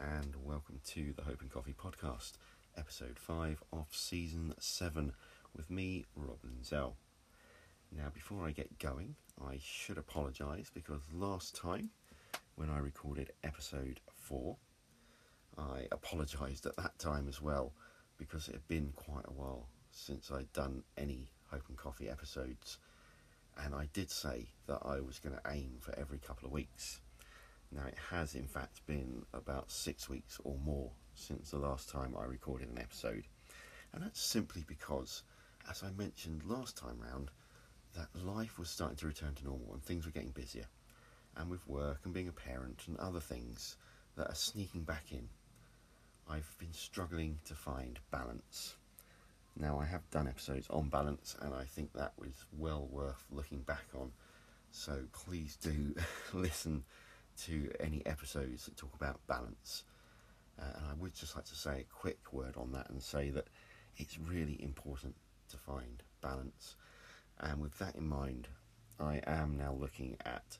and welcome to the Hope and Coffee podcast, episode 5 of season 7, with me, Rob Linzell. Now, before I get going, I should apologise because last time when I recorded episode 4, I apologised at that time as well because it had been quite a while since I'd done any Hope and Coffee episodes, and I did say that I was going to aim for every couple of weeks now, it has in fact been about six weeks or more since the last time I recorded an episode, and that's simply because, as I mentioned last time round, that life was starting to return to normal and things were getting busier. And with work and being a parent and other things that are sneaking back in, I've been struggling to find balance. Now, I have done episodes on balance, and I think that was well worth looking back on. So please do listen to any episodes that talk about balance. Uh, and I would just like to say a quick word on that and say that it's really important to find balance. And with that in mind, I am now looking at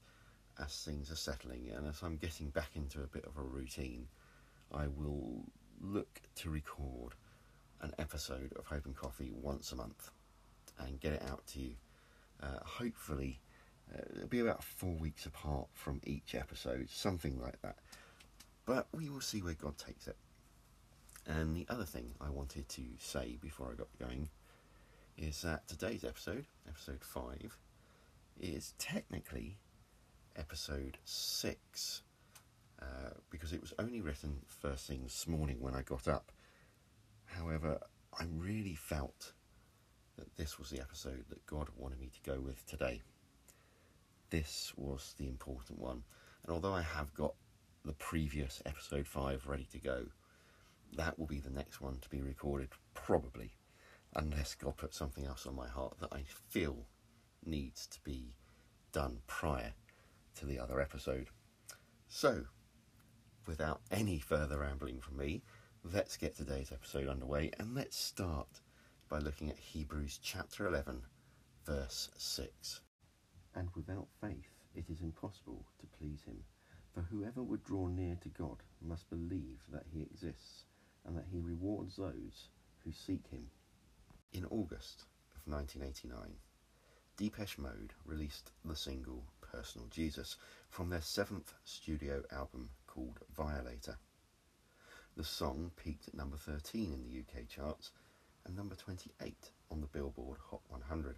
as things are settling and as I'm getting back into a bit of a routine, I will look to record an episode of Hope and Coffee once a month and get it out to you. Uh, hopefully, uh, it'll be about four weeks apart from each episode, something like that. But we will see where God takes it. And the other thing I wanted to say before I got going is that today's episode, episode 5, is technically episode 6 uh, because it was only written first thing this morning when I got up. However, I really felt that this was the episode that God wanted me to go with today this was the important one. And although I have got the previous episode 5 ready to go, that will be the next one to be recorded, probably, unless God puts something else on my heart that I feel needs to be done prior to the other episode. So, without any further rambling from me, let's get today's episode underway and let's start by looking at Hebrews chapter 11, verse 6 and without faith it is impossible to please him. For whoever would draw near to God must believe that he exists and that he rewards those who seek him. In August of 1989, Depeche Mode released the single Personal Jesus from their seventh studio album called Violator. The song peaked at number 13 in the UK charts and number 28 on the Billboard Hot 100.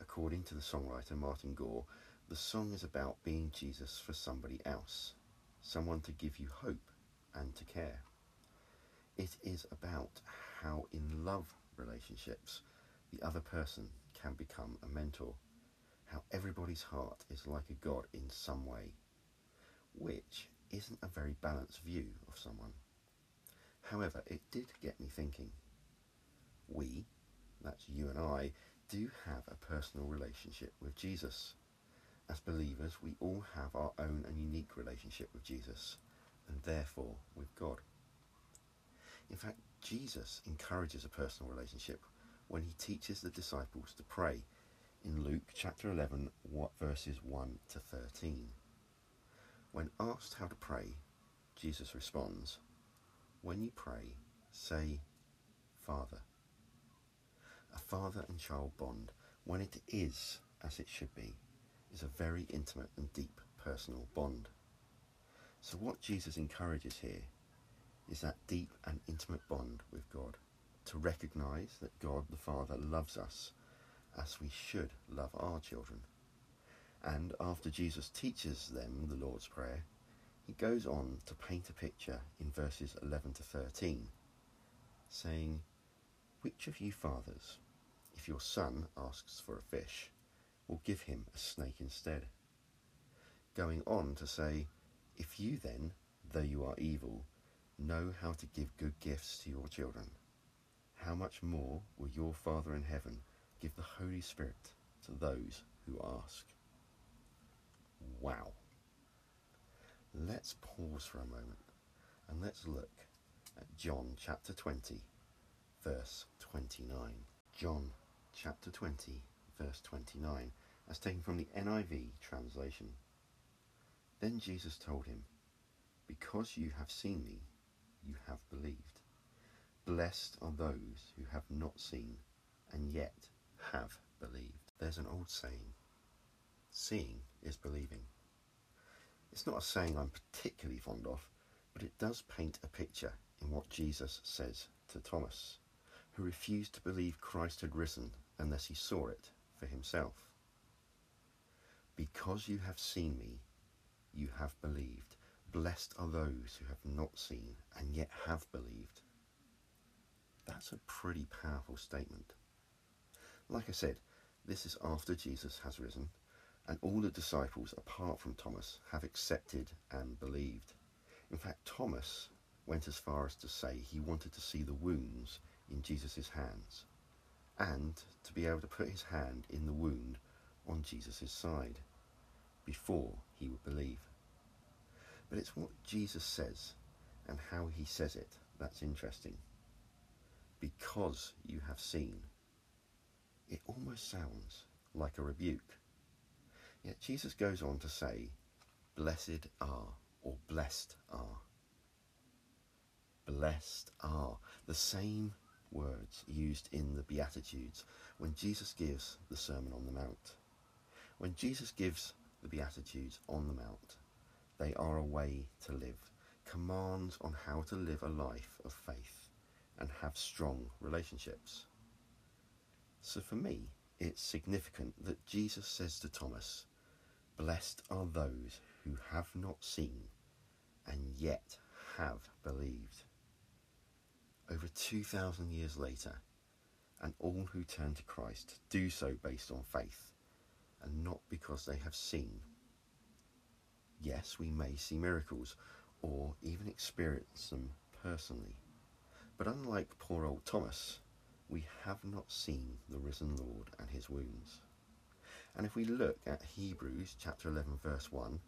According to the songwriter Martin Gore, the song is about being Jesus for somebody else, someone to give you hope and to care. It is about how, in love relationships, the other person can become a mentor, how everybody's heart is like a God in some way, which isn't a very balanced view of someone. However, it did get me thinking. We, that's you and I, do have a personal relationship with Jesus. As believers, we all have our own and unique relationship with Jesus, and therefore with God. In fact, Jesus encourages a personal relationship when he teaches the disciples to pray in Luke chapter 11, verses 1 to 13. When asked how to pray, Jesus responds, When you pray, say, Father a father and child bond, when it is as it should be, is a very intimate and deep personal bond. So, what Jesus encourages here is that deep and intimate bond with God, to recognize that God the Father loves us as we should love our children. And after Jesus teaches them the Lord's Prayer, he goes on to paint a picture in verses 11 to 13, saying, Which of you fathers, your son asks for a fish, will give him a snake instead. Going on to say, If you then, though you are evil, know how to give good gifts to your children, how much more will your Father in heaven give the Holy Spirit to those who ask? Wow. Let's pause for a moment and let's look at John chapter 20, verse 29. John chapter 20, verse 29, as taken from the NIV translation. Then Jesus told him, Because you have seen me, you have believed. Blessed are those who have not seen and yet have believed. There's an old saying seeing is believing. It's not a saying I'm particularly fond of, but it does paint a picture in what Jesus says to Thomas, who refused to believe Christ had risen unless he saw it for himself. Because you have seen me, you have believed. Blessed are those who have not seen and yet have believed. That's a pretty powerful statement. Like I said, this is after Jesus has risen, and all the disciples, apart from Thomas, have accepted and believed. In fact, Thomas went as far as to say he wanted to see the wounds in Jesus' hands and to be able to put his hand in the wound on Jesus' side before he would believe. But it's what Jesus says and how he says it that's interesting. Because you have seen, it almost sounds like a rebuke. Yet Jesus goes on to say, Blessed are, or blessed are. Blessed are. The same words used in the Beatitudes when Jesus gives the Sermon on the Mount. When Jesus gives the Beatitudes on the Mount, they are a way to live, commands on how to live a life of faith and have strong relationships. So for me, it's significant that Jesus says to Thomas, Blessed are those who have not seen and yet have believed. Over 2,000 years later, and all who turn to Christ do so based on faith and not because they have seen. Yes, we may see miracles or even experience them personally, but unlike poor old Thomas, we have not seen the risen Lord and his wounds. And if we look at Hebrews chapter 11, verse 1,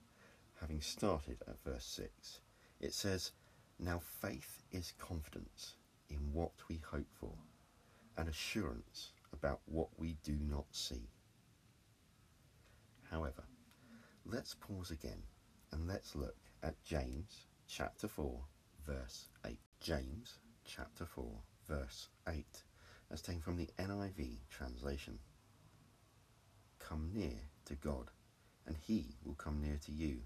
having started at verse 6, it says, Now faith is confidence in what we hope for, and assurance about what we do not see. However, let's pause again and let's look at James chapter 4, verse 8. James chapter 4, verse 8, as taken from the NIV translation come near to God, and he will come near to you.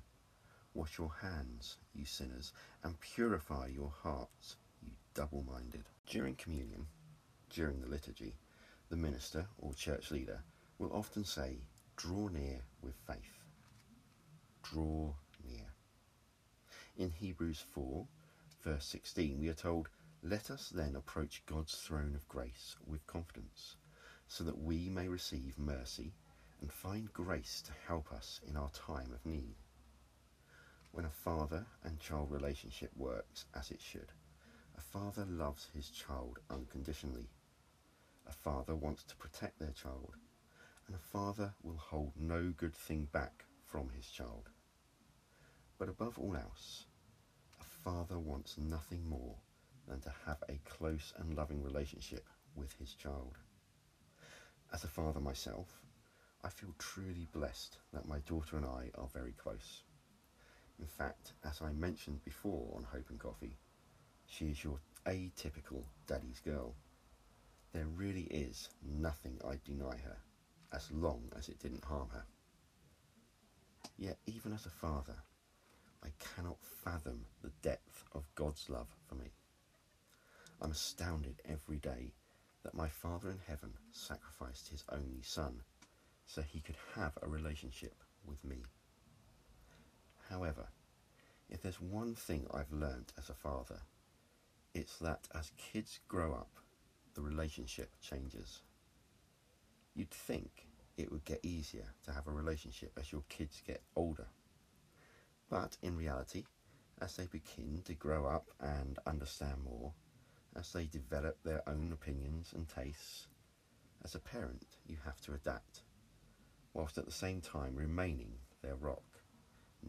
Wash your hands, you sinners, and purify your hearts, double minded. During communion, during the liturgy, the minister or church leader will often say, Draw near with faith. Draw near. In Hebrews 4, verse 16, we are told, Let us then approach God's throne of grace with confidence, so that we may receive mercy and find grace to help us in our time of need. When a father and child relationship works as it should, a father loves his child unconditionally. A father wants to protect their child, and a father will hold no good thing back from his child. But above all else, a father wants nothing more than to have a close and loving relationship with his child. As a father myself, I feel truly blessed that my daughter and I are very close. In fact, as I mentioned before on Hope and Coffee, she is your atypical daddy's girl. There really is nothing I'd deny her, as long as it didn't harm her. Yet, even as a father, I cannot fathom the depth of God's love for me. I'm astounded every day that my Father in heaven sacrificed his only Son so he could have a relationship with me. However, if there's one thing I've learned as a father, it's that as kids grow up, the relationship changes. You'd think it would get easier to have a relationship as your kids get older. But in reality, as they begin to grow up and understand more, as they develop their own opinions and tastes, as a parent, you have to adapt whilst at the same time remaining their rock,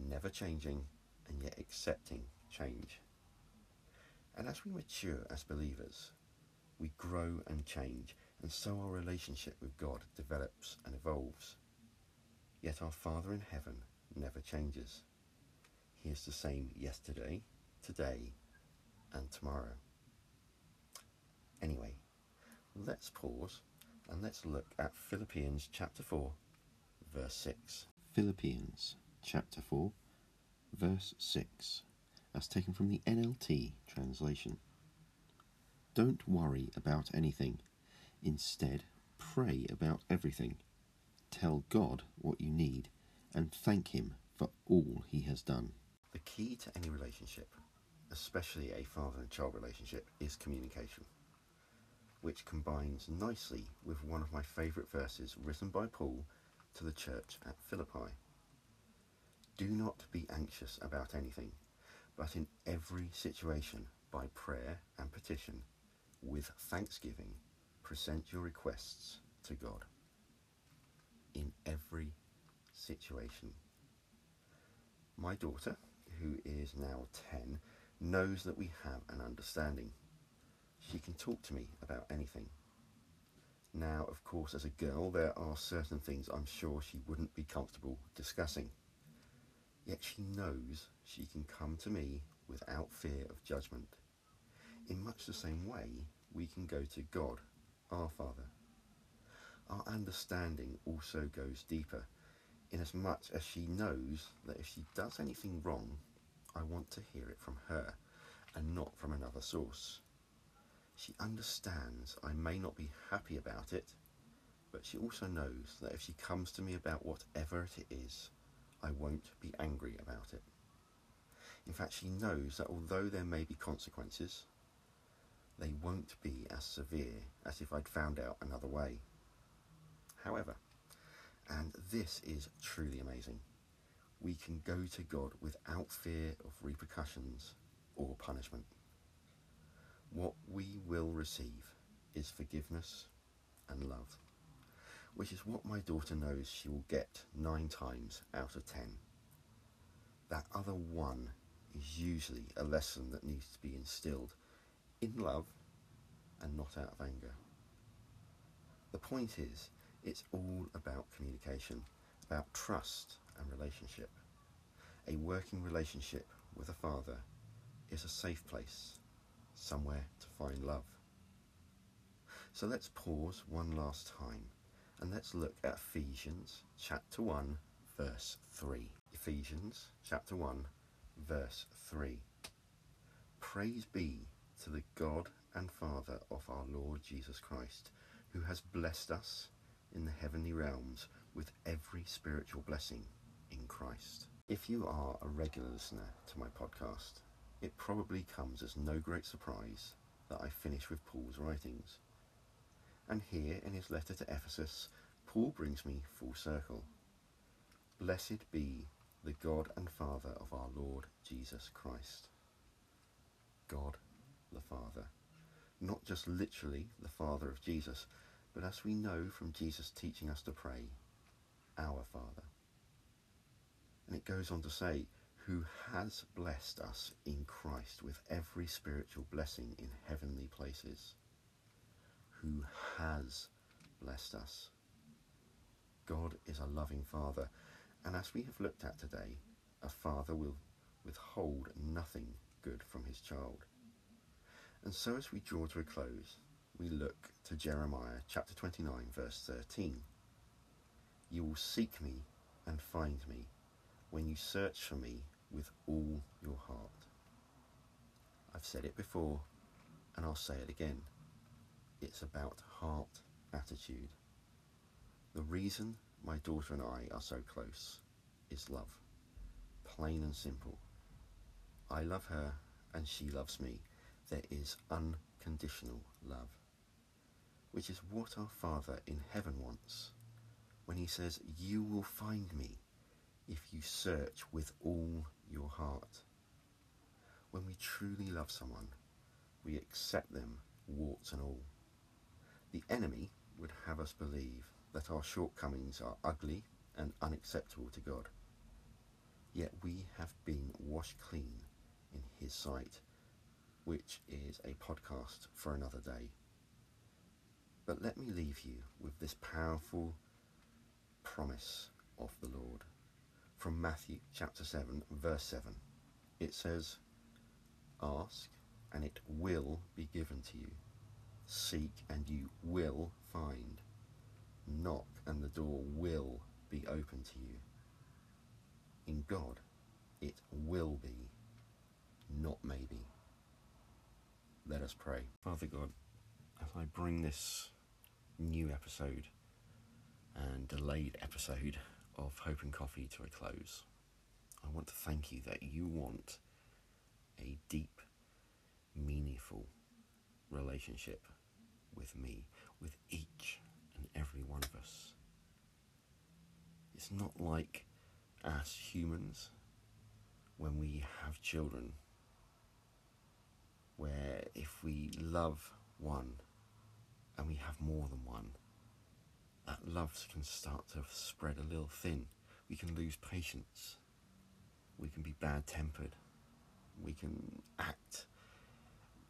never changing and yet accepting change. And as we mature as believers, we grow and change, and so our relationship with God develops and evolves. Yet our Father in heaven never changes. He is the same yesterday, today, and tomorrow. Anyway, let's pause and let's look at Philippians chapter 4, verse 6. Philippians chapter 4, verse 6. That's taken from the NLT translation. Don't worry about anything. Instead, pray about everything. Tell God what you need and thank Him for all He has done. The key to any relationship, especially a father and child relationship, is communication, which combines nicely with one of my favourite verses written by Paul to the church at Philippi. Do not be anxious about anything, but in every situation, by prayer and petition, with thanksgiving, present your requests to God. In every situation. My daughter, who is now 10, knows that we have an understanding. She can talk to me about anything. Now, of course, as a girl, there are certain things I'm sure she wouldn't be comfortable discussing. Yet she knows she can come to me without fear of judgment. In much the same way, we can go to God, our Father. Our understanding also goes deeper, inasmuch as she knows that if she does anything wrong, I want to hear it from her and not from another source. She understands I may not be happy about it, but she also knows that if she comes to me about whatever it is, I won't be angry about it. In fact, she knows that although there may be consequences, they won't be as severe as if I'd found out another way. However, and this is truly amazing, we can go to God without fear of repercussions or punishment. What we will receive is forgiveness and love, which is what my daughter knows she will get nine times out of ten. That other one is usually a lesson that needs to be instilled in love and not out of anger. The point is, it's all about communication, about trust and relationship. A working relationship with a father is a safe place, somewhere to find love. So let's pause one last time and let's look at Ephesians chapter 1, verse 3. Ephesians chapter 1, verse 3. Praise be to the God and Father of our Lord Jesus Christ, who has blessed us in the heavenly realms with every spiritual blessing in Christ. If you are a regular listener to my podcast, it probably comes as no great surprise that I finish with Paul's writings. And here in his letter to Ephesus, Paul brings me full circle. Blessed be the God and Father of our Lord Jesus Christ. God the Father. Not just literally the Father of Jesus, but as we know from Jesus teaching us to pray, our Father. And it goes on to say, who has blessed us in Christ with every spiritual blessing in heavenly places. Who has blessed us. God is a loving Father, and as we have looked at today, a father will withhold nothing good from his child. And so, as we draw to a close, we look to Jeremiah chapter 29, verse 13. You will seek me and find me when you search for me with all your heart. I've said it before and I'll say it again. It's about heart attitude. The reason my daughter and I are so close is love. Plain and simple. I love her and she loves me there is unconditional love, which is what our Father in heaven wants when he says, You will find me if you search with all your heart. When we truly love someone, we accept them, warts and all. The enemy would have us believe that our shortcomings are ugly and unacceptable to God. Yet we have been washed clean in His sight which is a podcast for another day. But let me leave you with this powerful promise of the Lord from Matthew chapter 7, verse 7. it says, Ask and it will be given to you. Seek and you will find. Knock and the door will be open to you. In God, it will be, not maybe. Let us pray. Father God, as I bring this new episode and delayed episode of Hope and Coffee to a close, I want to thank you that you want a deep, meaningful relationship with me, with each and every one of us. It's not like us humans when we have children, where if we love one and we have more than one, that love can start to spread a little thin. We can lose patience. We can be bad tempered. We can act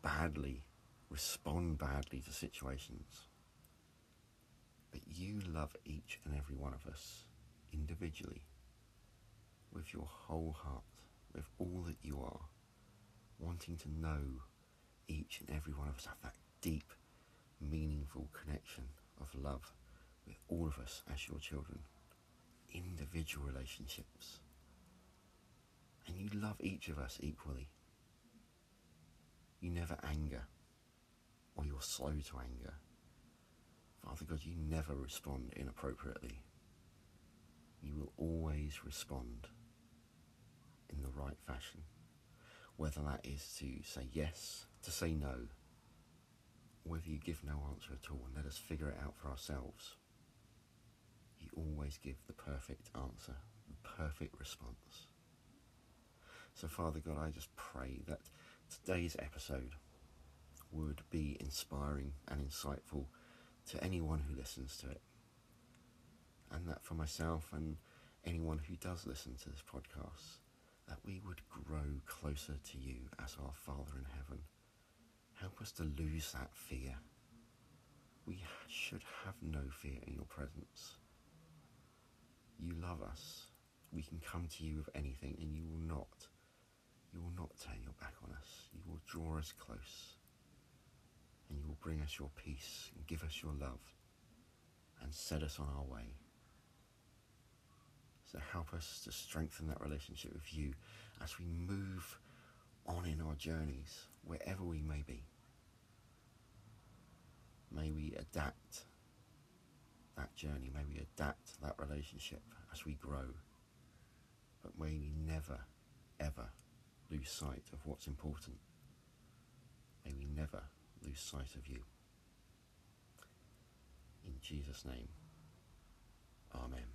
badly, respond badly to situations. But you love each and every one of us individually, with your whole heart, with all that you are, wanting to know each and every one of us have that deep, meaningful connection of love with all of us as your children, individual relationships. And you love each of us equally. You never anger, or you're slow to anger. Father God, you never respond inappropriately. You will always respond in the right fashion. Whether that is to say yes, to say no, whether you give no answer at all and let us figure it out for ourselves you always give the perfect answer, the perfect response. So, Father God, I just pray that today's episode would be inspiring and insightful to anyone who listens to it. And that for myself and anyone who does listen to this podcast, that we would grow closer to you as our Father in heaven. Help us to lose that fear. We should have no fear in your presence. You love us. We can come to you with anything and you will not. You will not turn your back on us. You will draw us close. And you will bring us your peace and give us your love and set us on our way. So help us to strengthen that relationship with you as we move on in our journeys, wherever we may be. May we adapt that journey. May we adapt that relationship as we grow. But may we never, ever lose sight of what's important. May we never lose sight of you. In Jesus' name, Amen.